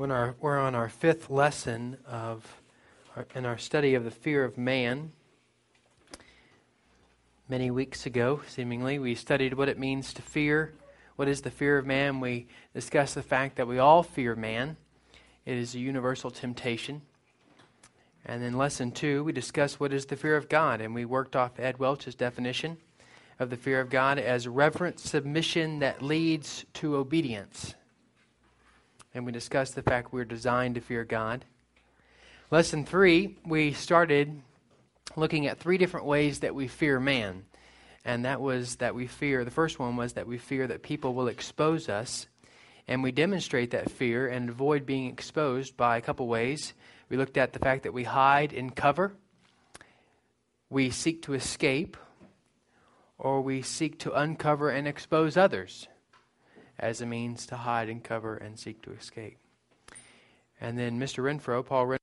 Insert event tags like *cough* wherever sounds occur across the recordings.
When our, we're on our fifth lesson of our, in our study of the fear of man. Many weeks ago, seemingly, we studied what it means to fear. What is the fear of man? We discussed the fact that we all fear man. It is a universal temptation. And in lesson two, we discussed what is the fear of God, and we worked off Ed Welch's definition of the fear of God as reverent submission that leads to obedience and we discussed the fact we're designed to fear God. Lesson three, we started looking at three different ways that we fear man. And that was that we fear, the first one was that we fear that people will expose us. And we demonstrate that fear and avoid being exposed by a couple ways. We looked at the fact that we hide and cover, we seek to escape, or we seek to uncover and expose others as a means to hide and cover and seek to escape. And then Mr. Renfro, Paul Renfro,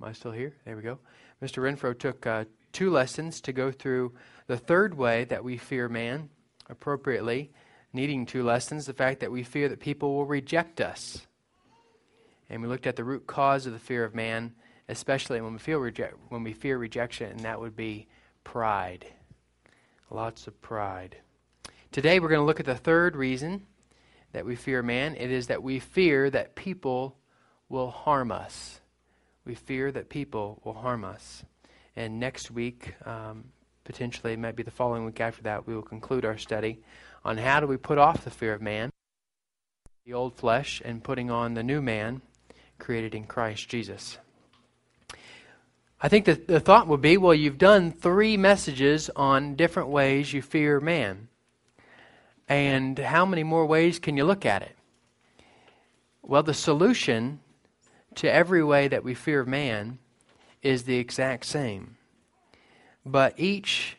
am I still here? There we go. Mr. Renfro took uh, two lessons to go through the third way that we fear man appropriately, needing two lessons the fact that we fear that people will reject us. And we looked at the root cause of the fear of man, especially when we feel reject, when we fear rejection, and that would be pride. Lots of pride. Today we're going to look at the third reason that we fear man. It is that we fear that people will harm us. We fear that people will harm us. And next week, um, potentially, it might be the following week after that, we will conclude our study on how do we put off the fear of man, the old flesh, and putting on the new man created in Christ Jesus. I think that the thought would be well, you've done three messages on different ways you fear man. And how many more ways can you look at it? Well, the solution to every way that we fear man is the exact same. But each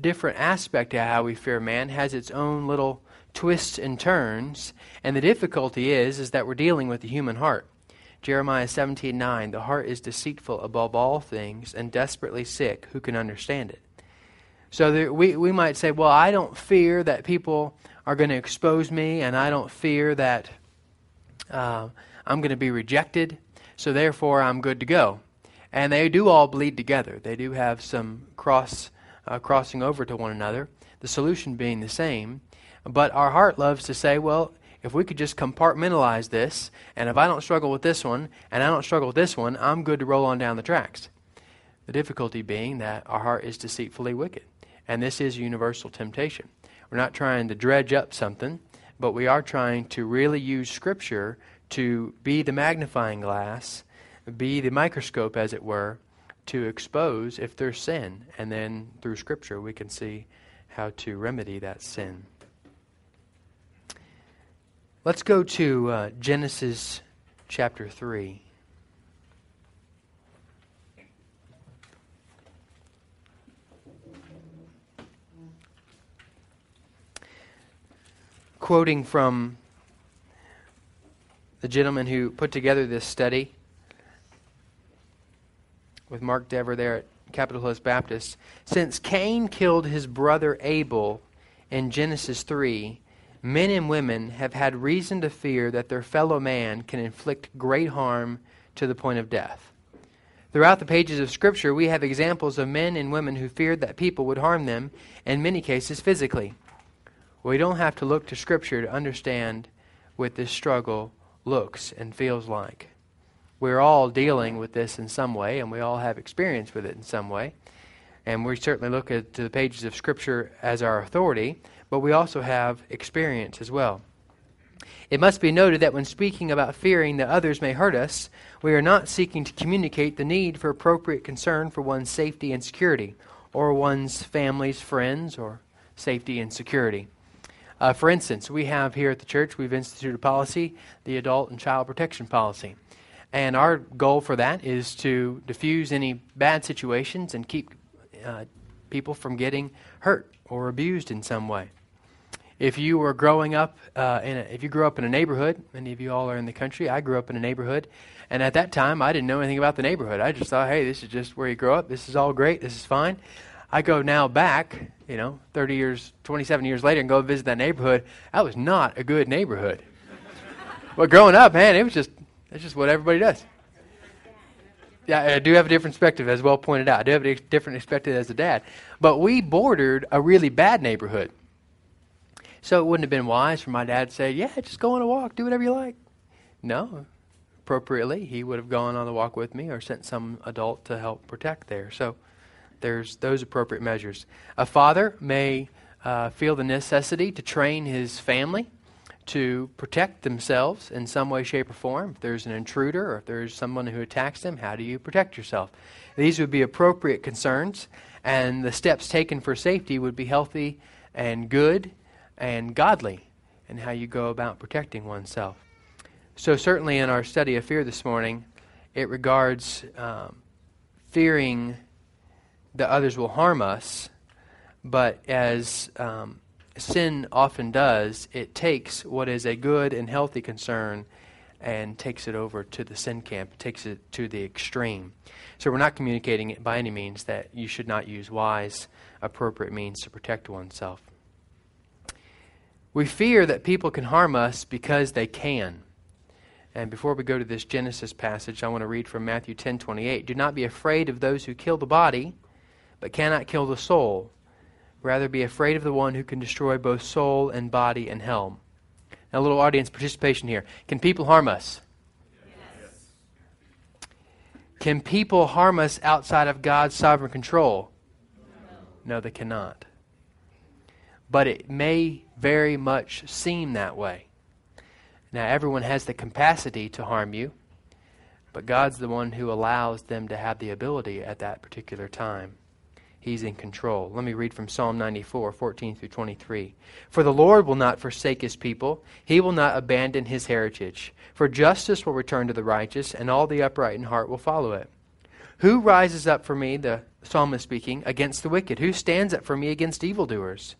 different aspect of how we fear man has its own little twists and turns, and the difficulty is is that we're dealing with the human heart. Jeremiah 17:9 The heart is deceitful above all things and desperately sick who can understand it so we, we might say, well, I don't fear that people are going to expose me, and I don't fear that uh, I'm going to be rejected, so therefore I'm good to go. And they do all bleed together. They do have some cross uh, crossing over to one another, the solution being the same. But our heart loves to say, well, if we could just compartmentalize this, and if I don't struggle with this one, and I don't struggle with this one, I'm good to roll on down the tracks. The difficulty being that our heart is deceitfully wicked. And this is universal temptation. We're not trying to dredge up something, but we are trying to really use Scripture to be the magnifying glass, be the microscope, as it were, to expose if there's sin. And then through Scripture, we can see how to remedy that sin. Let's go to uh, Genesis chapter 3. Quoting from the gentleman who put together this study with Mark Dever there at Capitol Hills Baptist. Since Cain killed his brother Abel in Genesis 3, men and women have had reason to fear that their fellow man can inflict great harm to the point of death. Throughout the pages of Scripture, we have examples of men and women who feared that people would harm them, in many cases physically. We don't have to look to Scripture to understand what this struggle looks and feels like. We're all dealing with this in some way, and we all have experience with it in some way. And we certainly look at to the pages of Scripture as our authority, but we also have experience as well. It must be noted that when speaking about fearing that others may hurt us, we are not seeking to communicate the need for appropriate concern for one's safety and security, or one's family's friends, or safety and security. Uh, for instance, we have here at the church, we've instituted a policy, the adult and child protection policy. And our goal for that is to diffuse any bad situations and keep uh, people from getting hurt or abused in some way. If you were growing up uh, in a, if you grew up in a neighborhood, many of you all are in the country. I grew up in a neighborhood, and at that time I didn't know anything about the neighborhood. I just thought, hey, this is just where you grow up. This is all great. This is fine. I go now back, you know, 30 years, 27 years later, and go visit that neighborhood. That was not a good neighborhood. but growing up, man, it was just it's just what everybody does. Yeah, I do have a different perspective, as well pointed out. I do have a different perspective as a dad. But we bordered a really bad neighborhood. So it wouldn't have been wise for my dad to say, Yeah, just go on a walk, do whatever you like. No. Appropriately, he would have gone on the walk with me or sent some adult to help protect there. So there's those appropriate measures. A father may uh, feel the necessity to train his family to protect themselves in some way, shape, or form. If there's an intruder or if there's someone who attacks them, how do you protect yourself? These would be appropriate concerns, and the steps taken for safety would be healthy and good and godly in how you go about protecting oneself. So, certainly in our study of fear this morning, it regards um, fearing that others will harm us, but as um, sin often does, it takes what is a good and healthy concern and takes it over to the sin camp, takes it to the extreme. So we're not communicating it by any means that you should not use wise, appropriate means to protect oneself. We fear that people can harm us because they can. And before we go to this Genesis passage, I want to read from Matthew 10:28. Do not be afraid of those who kill the body, but cannot kill the soul. Rather be afraid of the one who can destroy both soul and body and hell. Now, a little audience participation here. Can people harm us? Yes. Can people harm us outside of God's sovereign control? No. no, they cannot. But it may very much seem that way. Now, everyone has the capacity to harm you, but God's the one who allows them to have the ability at that particular time. He's in control. Let me read from Psalm 94, 14 through 23. For the Lord will not forsake his people, he will not abandon his heritage. For justice will return to the righteous, and all the upright in heart will follow it. Who rises up for me, the psalmist speaking, against the wicked? Who stands up for me against evildoers?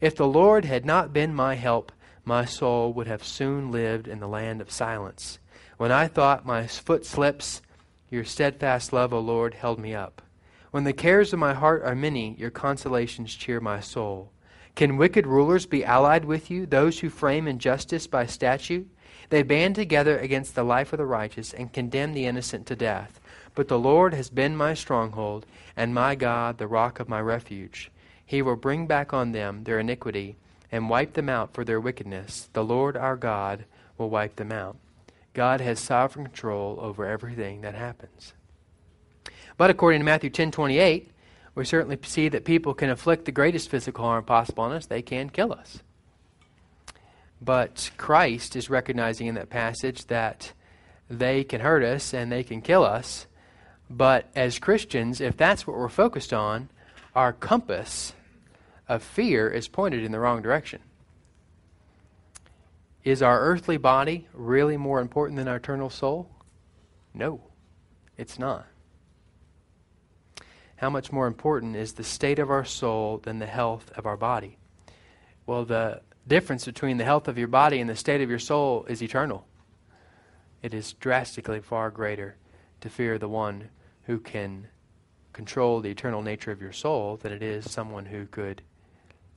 If the Lord had not been my help, my soul would have soon lived in the land of silence. When I thought my foot slips, your steadfast love, O Lord, held me up. When the cares of my heart are many, your consolations cheer my soul. Can wicked rulers be allied with you, those who frame injustice by statute? They band together against the life of the righteous and condemn the innocent to death. But the Lord has been my stronghold, and my God the rock of my refuge. He will bring back on them their iniquity, and wipe them out for their wickedness. The Lord our God will wipe them out. God has sovereign control over everything that happens. But according to Matthew 10:28, we certainly see that people can inflict the greatest physical harm possible on us. They can kill us. But Christ is recognizing in that passage that they can hurt us and they can kill us. But as Christians, if that's what we're focused on, our compass of fear is pointed in the wrong direction. Is our earthly body really more important than our eternal soul? No, it's not. How much more important is the state of our soul than the health of our body? Well, the difference between the health of your body and the state of your soul is eternal. It is drastically far greater to fear the one who can control the eternal nature of your soul than it is someone who could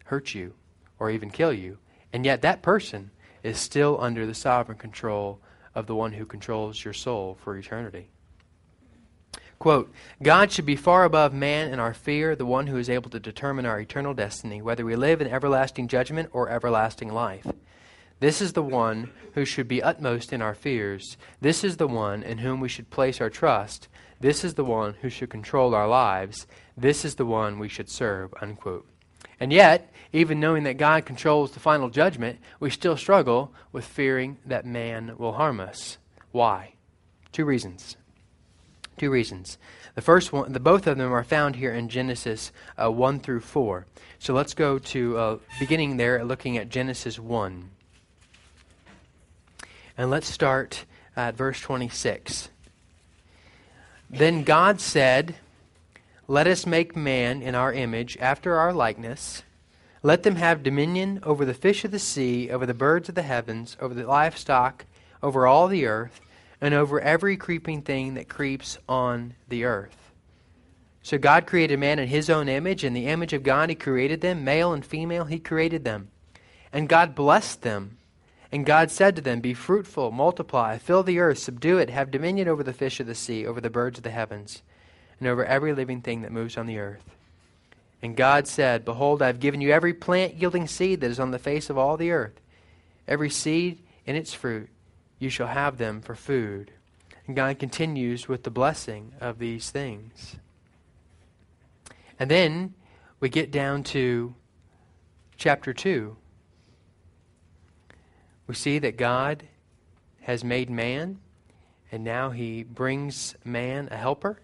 hurt you or even kill you. And yet, that person is still under the sovereign control of the one who controls your soul for eternity. Quote, God should be far above man in our fear, the one who is able to determine our eternal destiny, whether we live in everlasting judgment or everlasting life. This is the one who should be utmost in our fears. This is the one in whom we should place our trust. This is the one who should control our lives. This is the one we should serve. Unquote. And yet, even knowing that God controls the final judgment, we still struggle with fearing that man will harm us. Why? Two reasons. Two reasons. The first one, the both of them are found here in Genesis uh, 1 through 4. So let's go to uh, beginning there, looking at Genesis 1. And let's start at verse 26. Then God said, Let us make man in our image, after our likeness. Let them have dominion over the fish of the sea, over the birds of the heavens, over the livestock, over all the earth and over every creeping thing that creeps on the earth. So God created man in his own image. In the image of God, he created them. Male and female, he created them. And God blessed them. And God said to them, Be fruitful, multiply, fill the earth, subdue it, have dominion over the fish of the sea, over the birds of the heavens, and over every living thing that moves on the earth. And God said, Behold, I have given you every plant yielding seed that is on the face of all the earth, every seed in its fruit. You shall have them for food. And God continues with the blessing of these things. And then we get down to chapter 2 we see that God has made man, and now he brings man a helper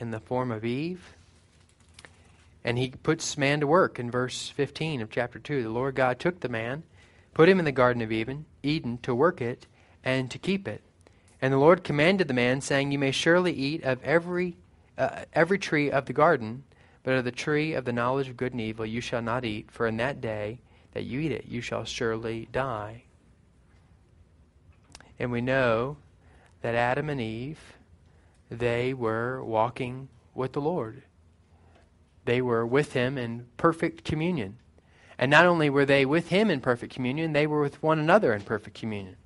in the form of Eve. And he puts man to work in verse 15 of chapter 2. The Lord God took the man, put him in the Garden of Eden, Eden to work it and to keep it. And the Lord commanded the man, saying, You may surely eat of every, uh, every tree of the garden, but of the tree of the knowledge of good and evil you shall not eat, for in that day that you eat it you shall surely die. And we know that Adam and Eve, they were walking with the Lord. They were with Him in perfect communion. And not only were they with Him in perfect communion, they were with one another in perfect communion.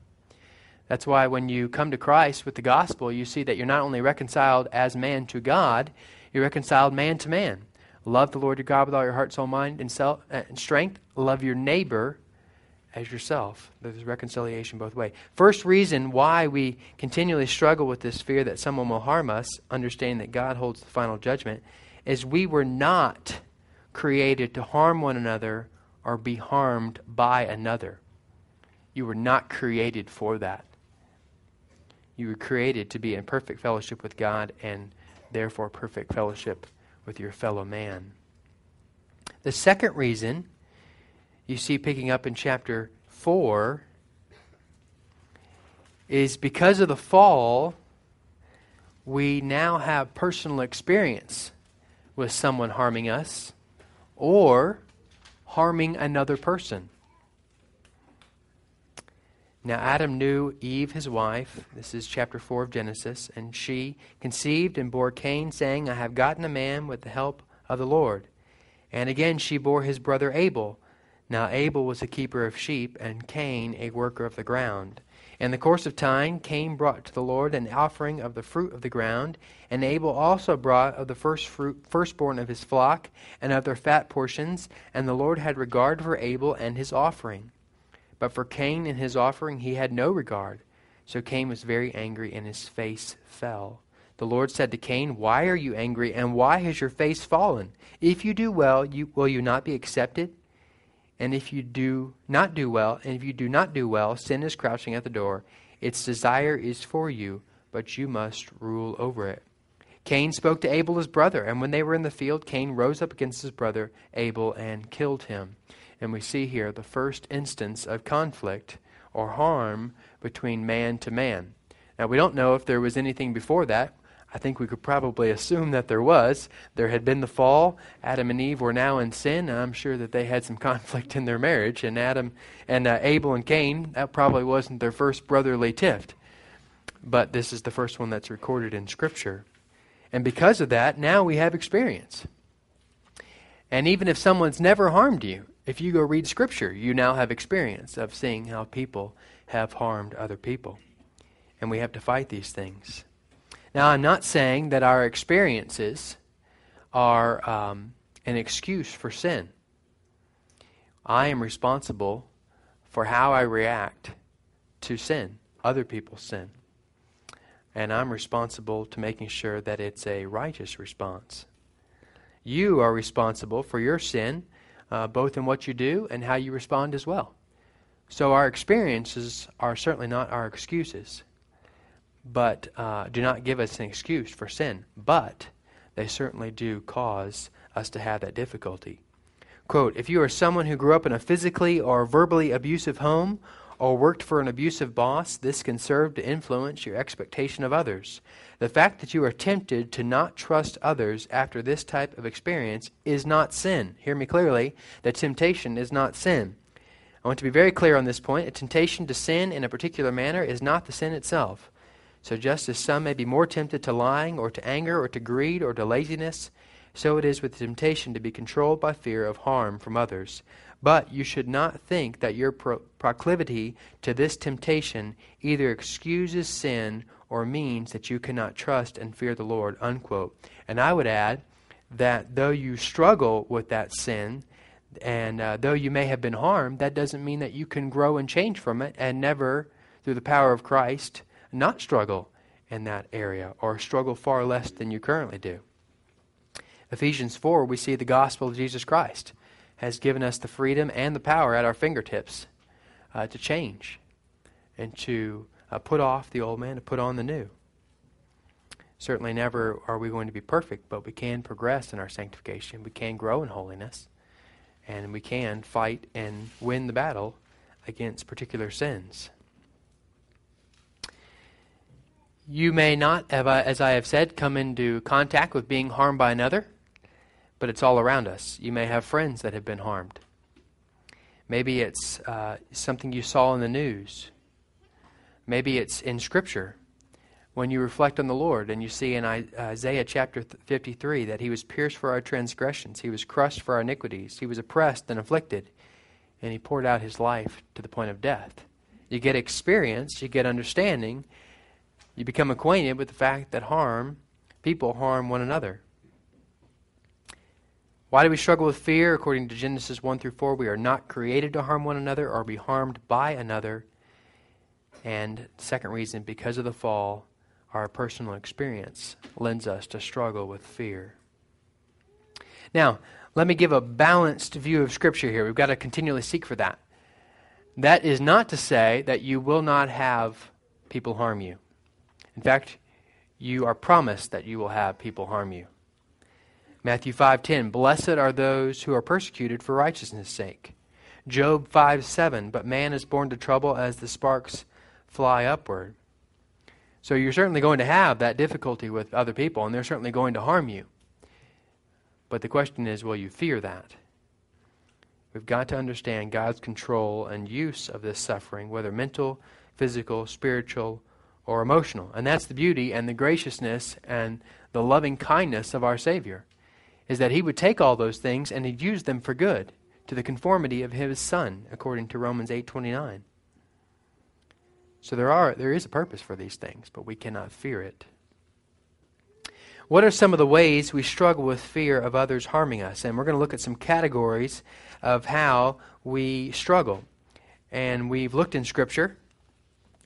That's why when you come to Christ with the gospel, you see that you're not only reconciled as man to God, you're reconciled man to man. Love the Lord your God with all your heart, soul, mind, and, self, uh, and strength. Love your neighbor as yourself. There's reconciliation both ways. First reason why we continually struggle with this fear that someone will harm us, understanding that God holds the final judgment, is we were not created to harm one another or be harmed by another. You were not created for that. You were created to be in perfect fellowship with God and therefore perfect fellowship with your fellow man. The second reason you see picking up in chapter 4 is because of the fall, we now have personal experience with someone harming us or harming another person. Now, Adam knew Eve, his wife. This is chapter 4 of Genesis. And she conceived and bore Cain, saying, I have gotten a man with the help of the Lord. And again she bore his brother Abel. Now Abel was a keeper of sheep, and Cain a worker of the ground. In the course of time, Cain brought to the Lord an offering of the fruit of the ground, and Abel also brought of the first fruit, firstborn of his flock, and of their fat portions. And the Lord had regard for Abel and his offering. But for Cain and his offering he had no regard. So Cain was very angry, and his face fell. The Lord said to Cain, Why are you angry, and why has your face fallen? If you do well, you, will you not be accepted? And if you do not do well, and if you do not do well, sin is crouching at the door. Its desire is for you, but you must rule over it. Cain spoke to Abel his brother, and when they were in the field, Cain rose up against his brother Abel and killed him. And we see here the first instance of conflict or harm between man to man. Now, we don't know if there was anything before that. I think we could probably assume that there was. There had been the fall. Adam and Eve were now in sin, I'm sure that they had some *laughs* conflict in their marriage. And Adam and uh, Abel and Cain, that probably wasn't their first brotherly tiff. But this is the first one that's recorded in Scripture. And because of that, now we have experience. And even if someone's never harmed you, if you go read Scripture, you now have experience of seeing how people have harmed other people. And we have to fight these things. Now, I'm not saying that our experiences are um, an excuse for sin. I am responsible for how I react to sin, other people's sin. And I'm responsible to making sure that it's a righteous response. You are responsible for your sin, uh, both in what you do and how you respond as well. So our experiences are certainly not our excuses but uh, do not give us an excuse for sin. But they certainly do cause us to have that difficulty. Quote If you are someone who grew up in a physically or verbally abusive home or worked for an abusive boss, this can serve to influence your expectation of others. The fact that you are tempted to not trust others after this type of experience is not sin. Hear me clearly. The temptation is not sin. I want to be very clear on this point. A temptation to sin in a particular manner is not the sin itself. So just as some may be more tempted to lying or to anger or to greed or to laziness, so it is with the temptation to be controlled by fear of harm from others. But you should not think that your pro- proclivity to this temptation either excuses sin or means that you cannot trust and fear the Lord. Unquote. And I would add that though you struggle with that sin, and uh, though you may have been harmed, that doesn't mean that you can grow and change from it and never, through the power of Christ, not struggle in that area or struggle far less than you currently do. Ephesians 4, we see the gospel of Jesus Christ has given us the freedom and the power at our fingertips uh, to change and to uh, put off the old man, to put on the new. Certainly, never are we going to be perfect, but we can progress in our sanctification. We can grow in holiness, and we can fight and win the battle against particular sins. You may not, as I have said, come into contact with being harmed by another but it's all around us. You may have friends that have been harmed. Maybe it's uh, something you saw in the news. Maybe it's in Scripture. When you reflect on the Lord and you see in Isaiah chapter 53 that he was pierced for our transgressions, he was crushed for our iniquities, he was oppressed and afflicted, and he poured out his life to the point of death. You get experience, you get understanding, you become acquainted with the fact that harm, people harm one another. Why do we struggle with fear? According to Genesis 1 through 4, we are not created to harm one another or be harmed by another. And second reason, because of the fall, our personal experience lends us to struggle with fear. Now, let me give a balanced view of Scripture here. We've got to continually seek for that. That is not to say that you will not have people harm you. In fact, you are promised that you will have people harm you. Matthew 5:10 Blessed are those who are persecuted for righteousness' sake. Job 5:7 But man is born to trouble as the sparks fly upward. So you're certainly going to have that difficulty with other people and they're certainly going to harm you. But the question is will you fear that? We've got to understand God's control and use of this suffering, whether mental, physical, spiritual, or emotional. And that's the beauty and the graciousness and the loving kindness of our Savior is that he would take all those things and he'd use them for good to the conformity of his son according to Romans 8:29. So there are there is a purpose for these things, but we cannot fear it. What are some of the ways we struggle with fear of others harming us? And we're going to look at some categories of how we struggle. And we've looked in Scripture.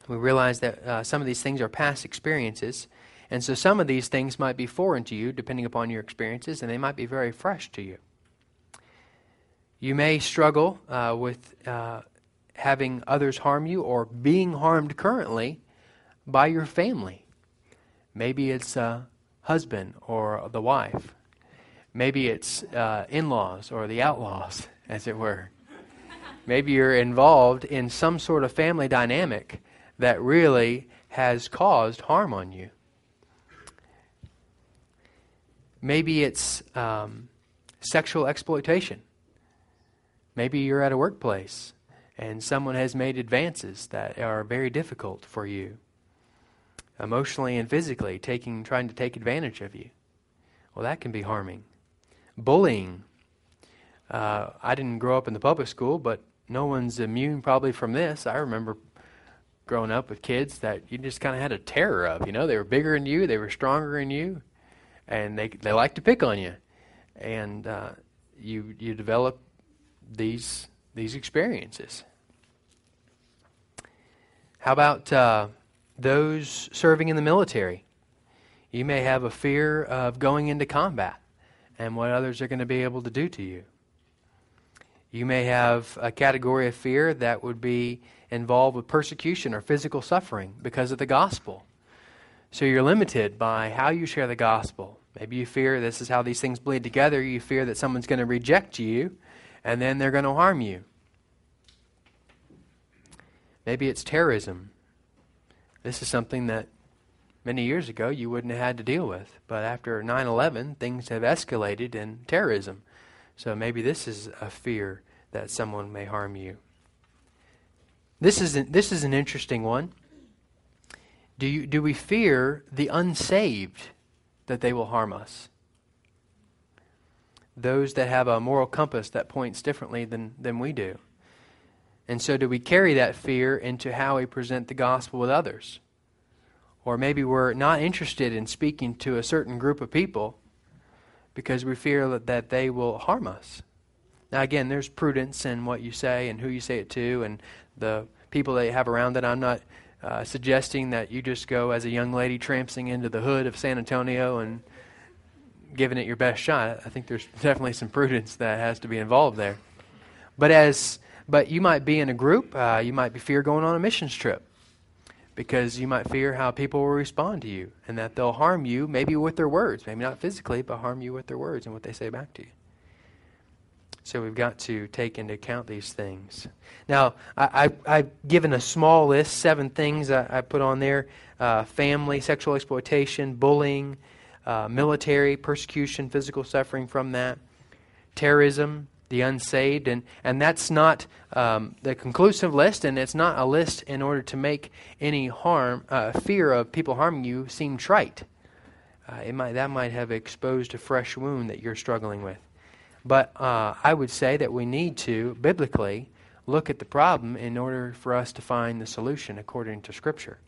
We realize that uh, some of these things are past experiences. And so some of these things might be foreign to you, depending upon your experiences, and they might be very fresh to you. You may struggle uh, with uh, having others harm you or being harmed currently by your family. Maybe it's a husband or the wife. Maybe it's uh, in laws or the outlaws, *laughs* as it were. Maybe you're involved in some sort of family dynamic that really has caused harm on you. Maybe it's um, sexual exploitation. Maybe you're at a workplace and someone has made advances that are very difficult for you, emotionally and physically, taking, trying to take advantage of you. Well, that can be harming. Bullying. Uh, I didn't grow up in the public school, but no one's immune probably from this. I remember growing up with kids that you just kind of had a terror of. You know, they were bigger than you, they were stronger than you, and they they like to pick on you, and uh, you you develop these these experiences. How about uh, those serving in the military? You may have a fear of going into combat and what others are going to be able to do to you. You may have a category of fear that would be involved with persecution or physical suffering because of the gospel. So you're limited by how you share the gospel. Maybe you fear this is how these things bleed together. You fear that someone's going to reject you and then they're going to harm you. Maybe it's terrorism. This is something that many years ago you wouldn't have had to deal with. But after 9 11, things have escalated in terrorism. So maybe this is a fear that someone may harm you. This is an, this is an interesting one. Do, you, do we fear the unsaved that they will harm us? those that have a moral compass that points differently than, than we do. And so, do we carry that fear into how we present the gospel with others? Or maybe we're not interested in speaking to a certain group of people because we fear that they will harm us. Now, again, there's prudence in what you say and who you say it to and the people that you have around it. I'm not uh, suggesting that you just go as a young lady tramping into the hood of San Antonio and giving it your best shot. I think there's *laughs* definitely some prudence that has to be involved there. But as but you might be in a group, uh, you might be fear going on a missions trip because you might fear how people will respond to you and that they'll harm you, maybe with their words, maybe not physically, but harm you with their words and what they say back to you. So we've got to take into account these things. Now, I, have given a small list, seven things I, I put on there uh, family, sexual exploitation, bullying, uh, military, persecution, physical suffering from that, terrorism, the unsaved. And, and that's not um, the conclusive list, and it's not a list in order to make any harm, uh, fear of people harming you seem trite. Uh, it might, that might have exposed a fresh wound that you're struggling with. But uh, I would say that we need to, biblically, look at the problem in order for us to find the solution according to Scripture.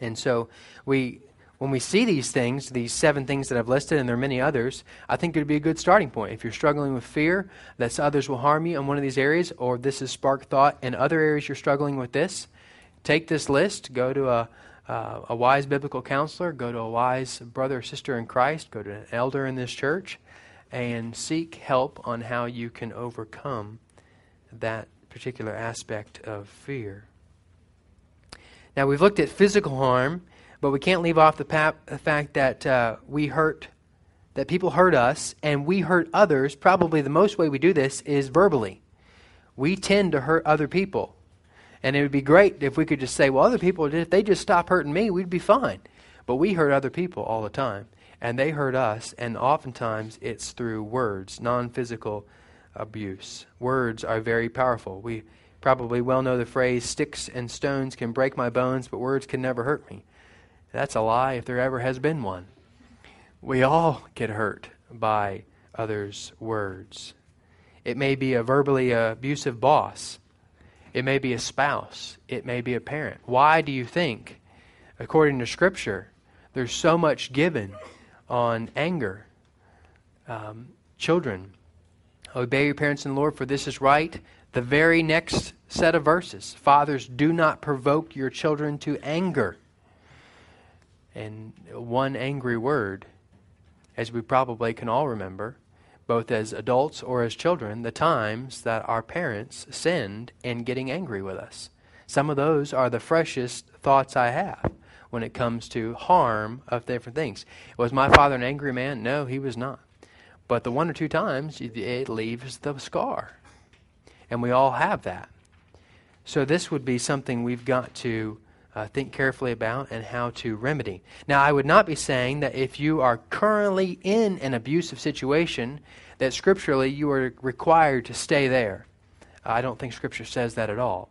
And so we when we see these things, these seven things that I've listed, and there are many others, I think it would be a good starting point. If you're struggling with fear that others will harm you in one of these areas, or this has sparked thought in other areas you're struggling with this, take this list, go to a, uh, a wise biblical counselor, go to a wise brother or sister in Christ, go to an elder in this church, and seek help on how you can overcome that particular aspect of fear. Now, we've looked at physical harm but we can't leave off the, pap- the fact that uh, we hurt, that people hurt us, and we hurt others. Probably the most way we do this is verbally. We tend to hurt other people. And it would be great if we could just say, well, other people, if they just stop hurting me, we'd be fine. But we hurt other people all the time. And they hurt us, and oftentimes it's through words, non physical abuse. Words are very powerful. We probably well know the phrase, sticks and stones can break my bones, but words can never hurt me. That's a lie if there ever has been one. We all get hurt by others' words. It may be a verbally abusive boss. It may be a spouse. It may be a parent. Why do you think, according to Scripture, there's so much given on anger? Um, children, obey your parents in the Lord, for this is right. The very next set of verses Fathers, do not provoke your children to anger and one angry word, as we probably can all remember, both as adults or as children, the times that our parents sinned in getting angry with us. Some of those are the freshest thoughts I have when it comes to harm of different things. Was my father an angry man? No, he was not. But the one or two times, it leaves the scar. And we all have that. So this would be something we've got to uh, think carefully about and how to remedy. Now, I would not be saying that if you are currently in an abusive situation, that scripturally you are required to stay there. I don't think Scripture says that at all.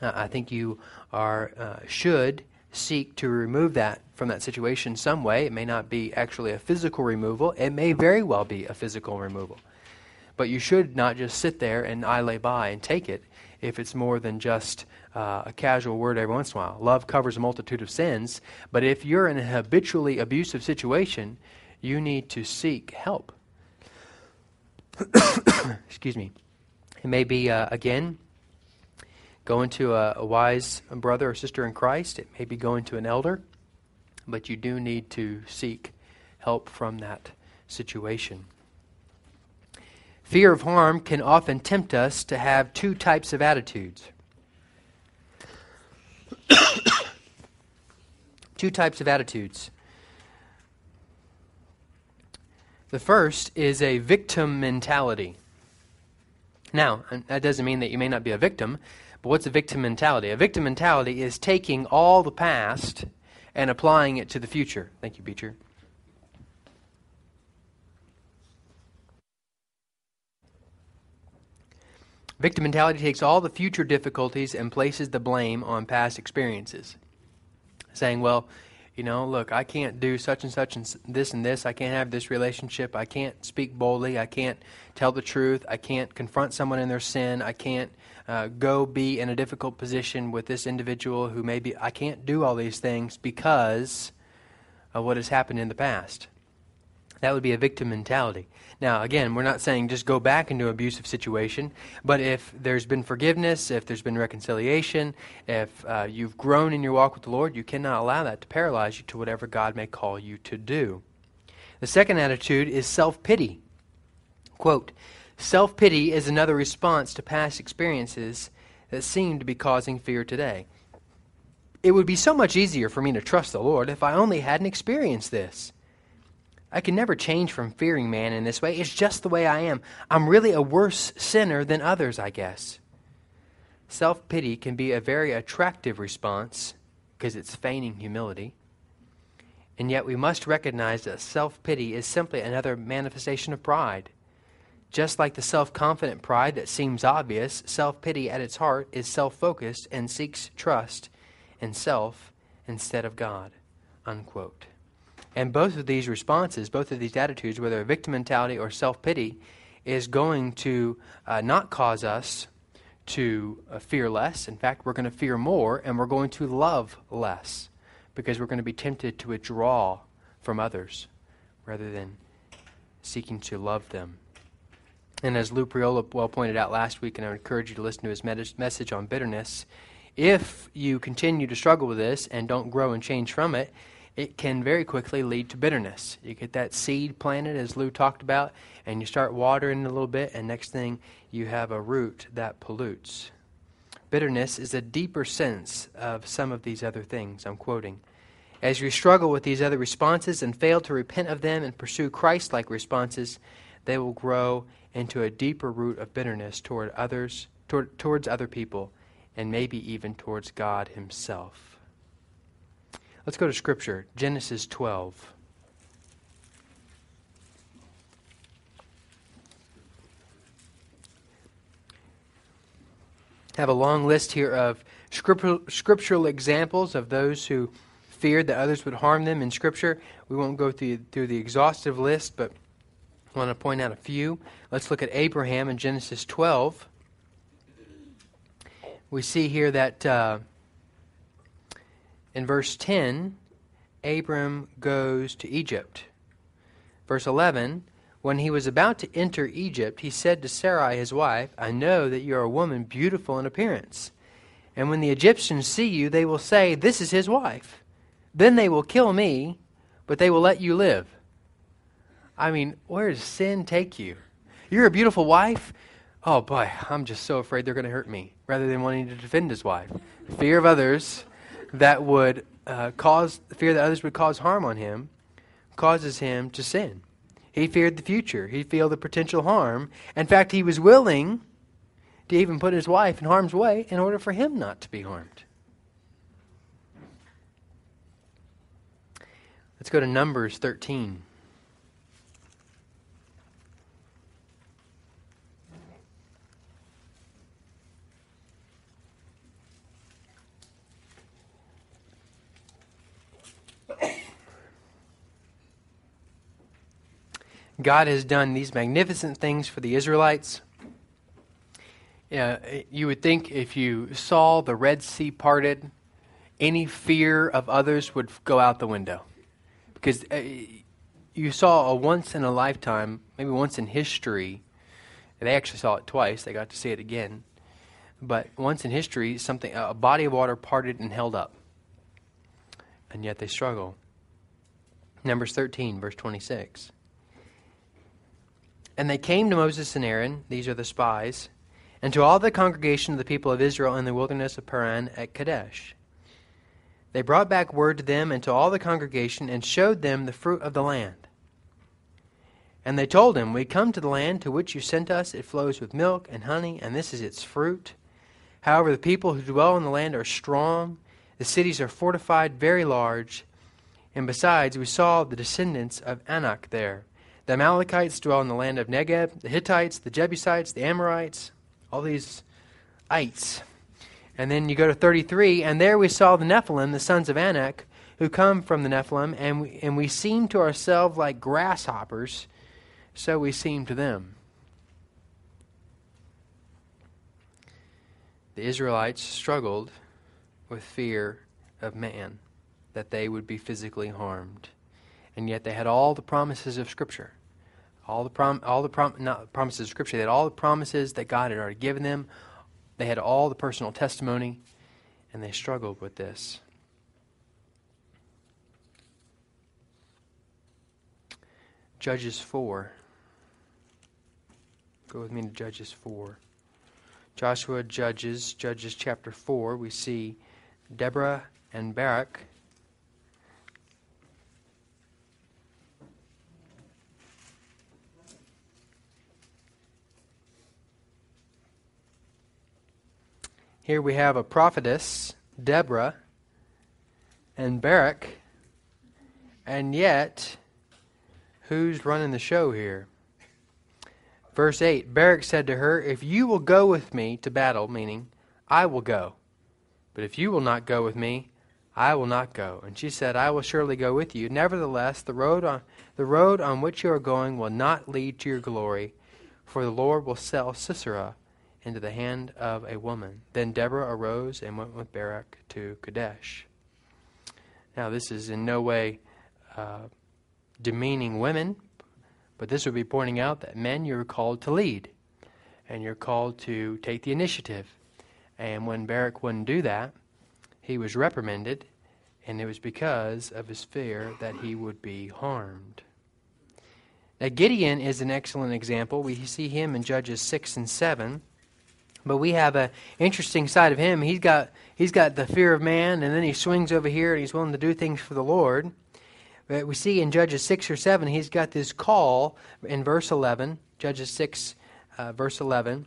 Uh, I think you are uh, should seek to remove that from that situation some way. It may not be actually a physical removal. It may very well be a physical removal. But you should not just sit there and I lay by and take it if it's more than just uh, a casual word every once in a while. Love covers a multitude of sins, but if you're in a habitually abusive situation, you need to seek help. *coughs* Excuse me. It may be, uh, again, going to a, a wise brother or sister in Christ. It may be going to an elder, but you do need to seek help from that situation. Fear of harm can often tempt us to have two types of attitudes. *coughs* Two types of attitudes. The first is a victim mentality. Now, that doesn't mean that you may not be a victim, but what's a victim mentality? A victim mentality is taking all the past and applying it to the future. Thank you, Beecher. Victim mentality takes all the future difficulties and places the blame on past experiences, saying, well, You know, look, I can't do such and such and this and this. I can't have this relationship. I can't speak boldly. I can't tell the truth. I can't confront someone in their sin. I can't uh, go be in a difficult position with this individual who maybe I can't do all these things because of what has happened in the past. That would be a victim mentality. Now, again, we're not saying just go back into abusive situation, but if there's been forgiveness, if there's been reconciliation, if uh, you've grown in your walk with the Lord, you cannot allow that to paralyze you to whatever God may call you to do. The second attitude is self pity. Quote, Self pity is another response to past experiences that seem to be causing fear today. It would be so much easier for me to trust the Lord if I only hadn't experienced this. I can never change from fearing man in this way. It's just the way I am. I'm really a worse sinner than others, I guess. Self pity can be a very attractive response because it's feigning humility. And yet we must recognize that self pity is simply another manifestation of pride. Just like the self confident pride that seems obvious, self pity at its heart is self focused and seeks trust in self instead of God. Unquote. And both of these responses, both of these attitudes, whether a victim mentality or self pity, is going to uh, not cause us to uh, fear less. In fact, we're going to fear more and we're going to love less because we're going to be tempted to withdraw from others rather than seeking to love them. And as Lou Priolo well pointed out last week, and I would encourage you to listen to his message on bitterness, if you continue to struggle with this and don't grow and change from it, it can very quickly lead to bitterness. You get that seed planted, as Lou talked about, and you start watering a little bit, and next thing you have a root that pollutes. Bitterness is a deeper sense of some of these other things I'm quoting. As you struggle with these other responses and fail to repent of them and pursue Christ like responses, they will grow into a deeper root of bitterness toward others, toward, towards other people, and maybe even towards God Himself. Let's go to Scripture, Genesis 12. have a long list here of scriptural examples of those who feared that others would harm them in Scripture. We won't go through, through the exhaustive list, but I want to point out a few. Let's look at Abraham in Genesis 12. We see here that uh, in verse 10, Abram goes to Egypt. Verse 11, when he was about to enter Egypt, he said to Sarai his wife, I know that you are a woman beautiful in appearance. And when the Egyptians see you, they will say, This is his wife. Then they will kill me, but they will let you live. I mean, where does sin take you? You're a beautiful wife. Oh boy, I'm just so afraid they're going to hurt me, rather than wanting to defend his wife. Fear of others that would uh, cause fear that others would cause harm on him causes him to sin. He feared the future. He feared the potential harm. In fact, he was willing to even put his wife in harm's way in order for him not to be harmed. Let's go to Numbers 13. God has done these magnificent things for the Israelites. Uh, you would think if you saw the Red Sea parted, any fear of others would go out the window. Because uh, you saw a once in a lifetime, maybe once in history, they actually saw it twice, they got to see it again. But once in history, something a body of water parted and held up. And yet they struggle. Numbers 13, verse 26. And they came to Moses and Aaron, these are the spies, and to all the congregation of the people of Israel in the wilderness of Paran at Kadesh. They brought back word to them and to all the congregation and showed them the fruit of the land. And they told him, We come to the land to which you sent us. It flows with milk and honey, and this is its fruit. However, the people who dwell in the land are strong, the cities are fortified, very large. And besides, we saw the descendants of Anak there. The Amalekites dwell in the land of Negeb, the Hittites, the Jebusites, the Amorites, all these ites. And then you go to 33, and there we saw the Nephilim, the sons of Anak, who come from the Nephilim, and we, and we seem to ourselves like grasshoppers, so we seem to them. The Israelites struggled with fear of man, that they would be physically harmed. And yet they had all the promises of Scripture. All the prom, all the prom, not promises of Scripture. They had all the promises that God had already given them. They had all the personal testimony, and they struggled with this. Judges 4. Go with me to Judges 4. Joshua Judges, Judges chapter 4, we see Deborah and Barak. Here we have a prophetess, Deborah, and Barak, and yet, who's running the show here? Verse 8 Barak said to her, If you will go with me to battle, meaning, I will go. But if you will not go with me, I will not go. And she said, I will surely go with you. Nevertheless, the road on, the road on which you are going will not lead to your glory, for the Lord will sell Sisera into the hand of a woman. Then Deborah arose and went with Barak to Kadesh. Now, this is in no way uh, demeaning women, but this would be pointing out that men, you're called to lead, and you're called to take the initiative. And when Barak wouldn't do that, he was reprimanded, and it was because of his fear that he would be harmed. Now, Gideon is an excellent example. We see him in Judges 6 and 7. But we have an interesting side of him. He's got, he's got the fear of man, and then he swings over here and he's willing to do things for the Lord. But we see in Judges 6 or 7, he's got this call in verse 11, Judges 6, uh, verse 11.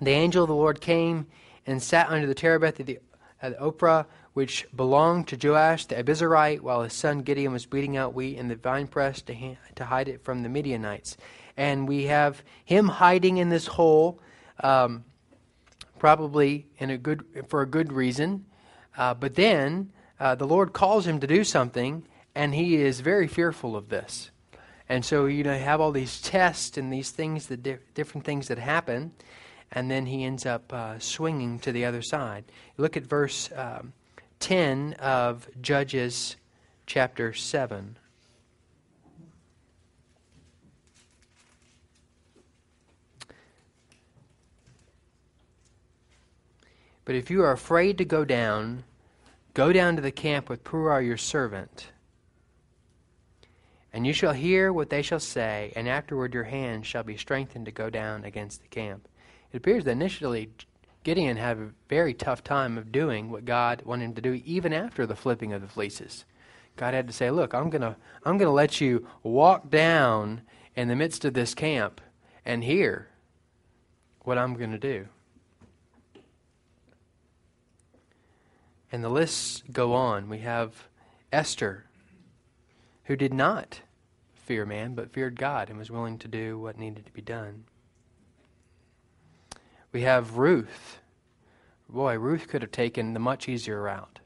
The angel of the Lord came and sat under the terebinth of the, at Ophrah, which belonged to Joash the Abiezrite, while his son Gideon was beating out wheat in the winepress to, ha- to hide it from the Midianites. And we have him hiding in this hole, um, probably in a good for a good reason. Uh, but then uh, the Lord calls him to do something, and he is very fearful of this. And so you know, have all these tests and these things, the di- different things that happen, and then he ends up uh, swinging to the other side. Look at verse um, 10 of Judges chapter 7. But if you are afraid to go down, go down to the camp with Purah your servant and you shall hear what they shall say, and afterward your hand shall be strengthened to go down against the camp. It appears that initially Gideon had a very tough time of doing what God wanted him to do, even after the flipping of the fleeces. God had to say, "Look, I'm gonna, I'm gonna let you walk down in the midst of this camp and hear what I'm gonna do." And the lists go on. We have Esther who did not fear man, but feared God and was willing to do what needed to be done. We have Ruth. Boy, Ruth could have taken the much easier route,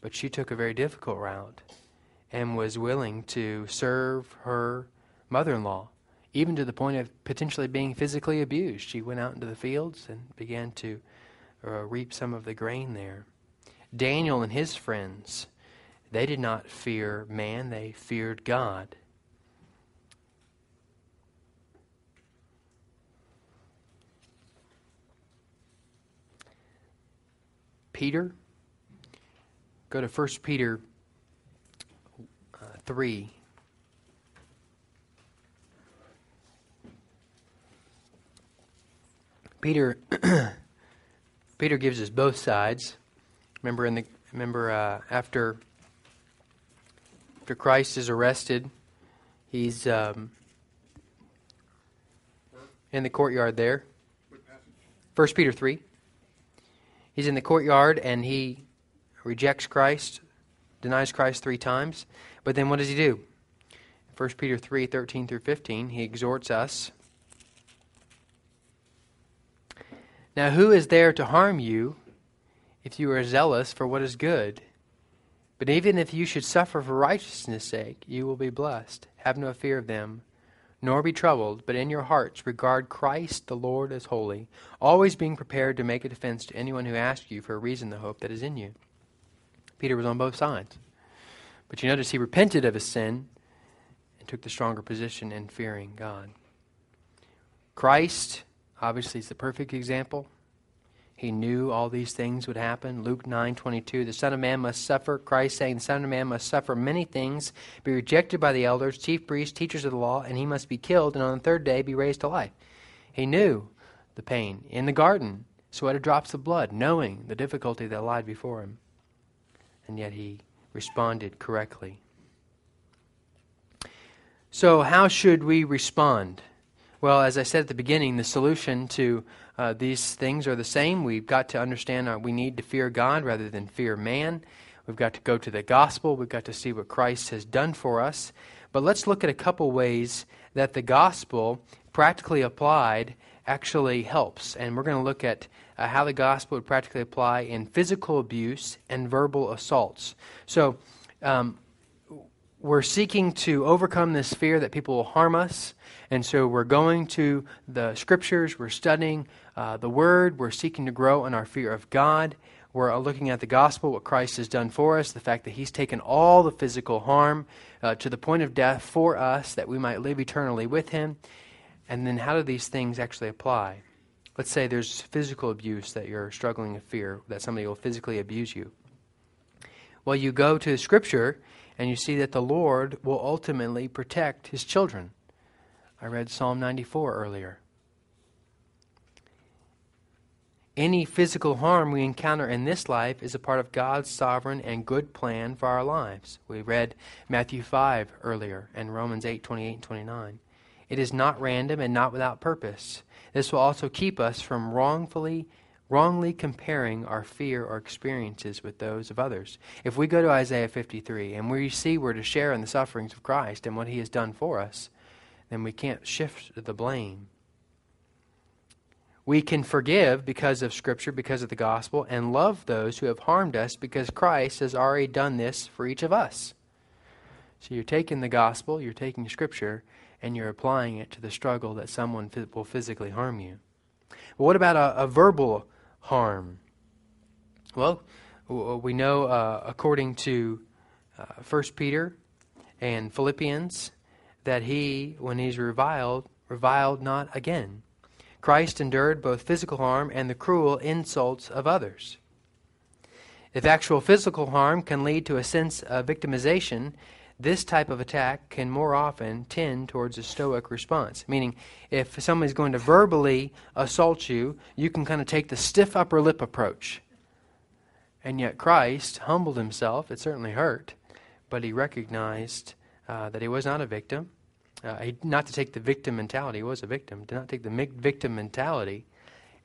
but she took a very difficult route and was willing to serve her mother in law, even to the point of potentially being physically abused. She went out into the fields and began to uh, reap some of the grain there. Daniel and his friends they did not fear man, they feared God. Peter, go to 1 Peter uh, 3. Peter *clears throat* Peter gives us both sides. Remember in the remember uh, after after Christ is arrested, he's um, in the courtyard there. First Peter 3. He's in the courtyard and he rejects Christ, denies Christ three times. But then what does he do? 1 Peter 3 13 through 15, he exhorts us. Now, who is there to harm you if you are zealous for what is good? But even if you should suffer for righteousness' sake, you will be blessed. Have no fear of them, nor be troubled, but in your hearts regard Christ the Lord as holy, always being prepared to make a defense to anyone who asks you for a reason the hope that is in you. Peter was on both sides. But you notice he repented of his sin and took the stronger position in fearing God. Christ, obviously, is the perfect example. He knew all these things would happen. Luke 9:22 The Son of Man must suffer, Christ saying the Son of Man must suffer many things, be rejected by the elders, chief priests, teachers of the law, and he must be killed and on the third day be raised to life. He knew the pain in the garden, sweated drops of blood, knowing the difficulty that lied before him. And yet he responded correctly. So, how should we respond? Well, as I said at the beginning, the solution to uh, these things are the same. We've got to understand we need to fear God rather than fear man. We've got to go to the gospel. We've got to see what Christ has done for us. But let's look at a couple ways that the gospel, practically applied, actually helps. And we're going to look at uh, how the gospel would practically apply in physical abuse and verbal assaults. So, um, we're seeking to overcome this fear that people will harm us. And so we're going to the scriptures, we're studying uh, the word, we're seeking to grow in our fear of God. We're looking at the gospel, what Christ has done for us, the fact that he's taken all the physical harm uh, to the point of death for us, that we might live eternally with him. And then how do these things actually apply? Let's say there's physical abuse that you're struggling with fear, that somebody will physically abuse you. Well, you go to Scripture and you see that the Lord will ultimately protect his children. I read Psalm 94 earlier. Any physical harm we encounter in this life is a part of God's sovereign and good plan for our lives. We read Matthew 5 earlier and Romans 8 28 and 29. It is not random and not without purpose. This will also keep us from wrongfully wrongly comparing our fear or experiences with those of others. If we go to Isaiah 53 and we see we're to share in the sufferings of Christ and what he has done for us, then we can't shift the blame. We can forgive because of Scripture, because of the gospel, and love those who have harmed us because Christ has already done this for each of us. So you're taking the gospel, you're taking Scripture, and you're applying it to the struggle that someone will physically harm you. But what about a, a verbal harm? Well, we know uh, according to uh, 1 Peter and Philippians that he, when he's reviled, reviled not again. Christ endured both physical harm and the cruel insults of others. If actual physical harm can lead to a sense of victimization, this type of attack can more often tend towards a stoic response. Meaning, if somebody's going to verbally assault you, you can kind of take the stiff upper lip approach. And yet, Christ humbled himself. It certainly hurt, but he recognized uh, that he was not a victim. Uh, he, not to take the victim mentality, he was a victim. To not take the victim mentality,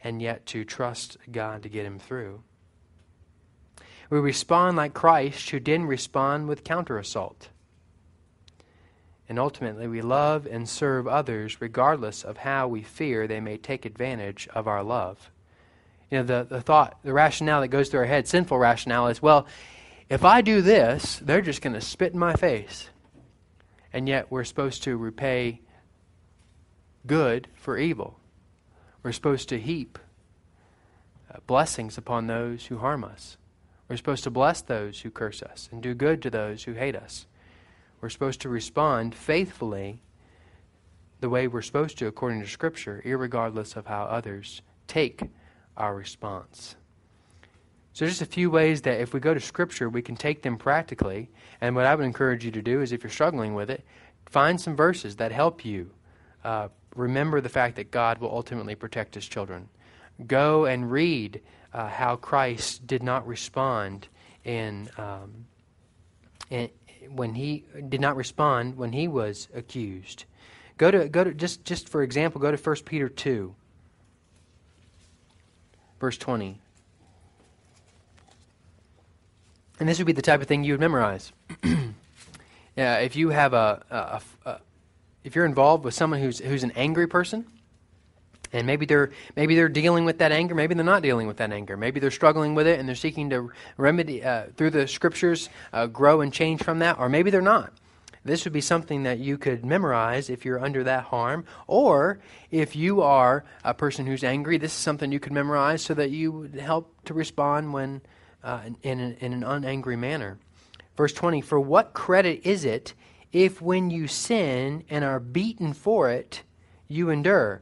and yet to trust God to get him through. We respond like Christ, who didn't respond with counter assault. And ultimately, we love and serve others regardless of how we fear they may take advantage of our love. You know, the, the thought, the rationale that goes through our head, sinful rationale, is well, if I do this, they're just going to spit in my face. And yet, we're supposed to repay good for evil. We're supposed to heap uh, blessings upon those who harm us. We're supposed to bless those who curse us and do good to those who hate us. We're supposed to respond faithfully the way we're supposed to according to Scripture, regardless of how others take our response. So, just a few ways that if we go to Scripture, we can take them practically. And what I would encourage you to do is, if you're struggling with it, find some verses that help you uh, remember the fact that God will ultimately protect His children. Go and read uh, how Christ did not respond in, um, in, when he did not respond when he was accused. Go to go to just just for example, go to 1 Peter 2 verse 20. And this would be the type of thing you would memorize. *clears throat* yeah, if you have a, a, a, if you're involved with someone who's who's an angry person, And maybe they're maybe they're dealing with that anger. Maybe they're not dealing with that anger. Maybe they're struggling with it and they're seeking to remedy uh, through the scriptures, uh, grow and change from that. Or maybe they're not. This would be something that you could memorize if you're under that harm. Or if you are a person who's angry, this is something you could memorize so that you would help to respond when uh, in, in, in an unangry manner. Verse 20 For what credit is it if when you sin and are beaten for it, you endure?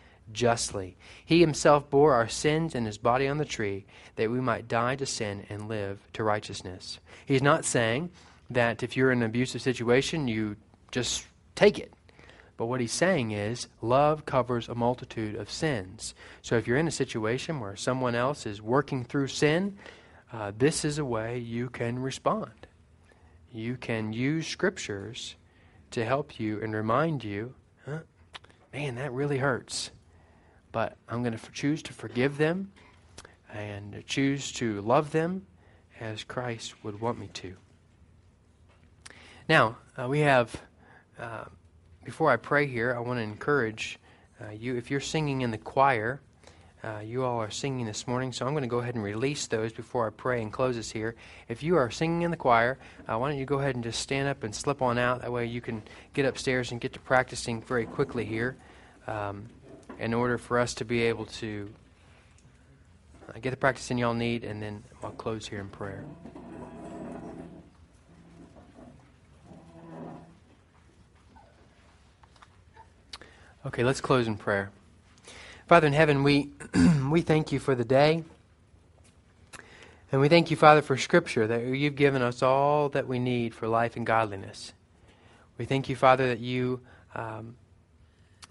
justly. He himself bore our sins in his body on the tree, that we might die to sin and live to righteousness. He's not saying that if you're in an abusive situation, you just take it. But what he's saying is, love covers a multitude of sins. So if you're in a situation where someone else is working through sin, uh, this is a way you can respond. You can use scriptures to help you and remind you, huh, man, that really hurts. But I'm going to choose to forgive them and choose to love them as Christ would want me to. Now, uh, we have uh, before I pray here, I want to encourage uh, you. If you're singing in the choir, uh, you all are singing this morning, so I'm going to go ahead and release those before I pray and close this here. If you are singing in the choir, uh, why don't you go ahead and just stand up and slip on out? That way you can get upstairs and get to practicing very quickly here um, in order for us to be able to uh, get the practicing y'all need, and then I'll close here in prayer. Okay, let's close in prayer. Father in heaven, we, *clears throat* we thank you for the day. And we thank you, Father, for Scripture, that you've given us all that we need for life and godliness. We thank you, Father, that you um,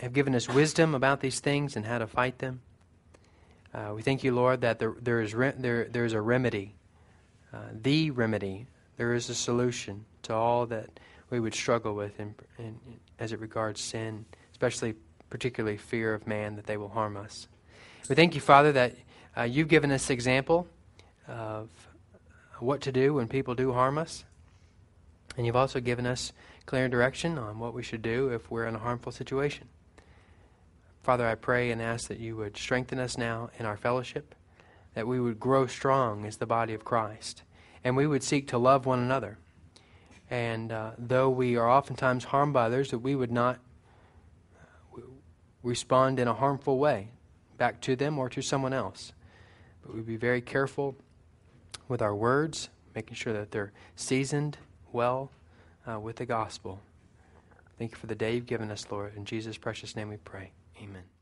have given us wisdom about these things and how to fight them. Uh, we thank you, Lord, that there, there, is, re- there, there is a remedy, uh, the remedy. There is a solution to all that we would struggle with in, in, as it regards sin especially particularly fear of man that they will harm us. We thank you, Father, that uh, you've given us example of what to do when people do harm us. And you've also given us clear direction on what we should do if we're in a harmful situation. Father, I pray and ask that you would strengthen us now in our fellowship, that we would grow strong as the body of Christ, and we would seek to love one another. And uh, though we are oftentimes harmed by others, that we would not respond in a harmful way back to them or to someone else. But we would be very careful with our words, making sure that they're seasoned well uh, with the gospel. Thank you for the day you've given us, Lord. In Jesus' precious name we pray. Amen.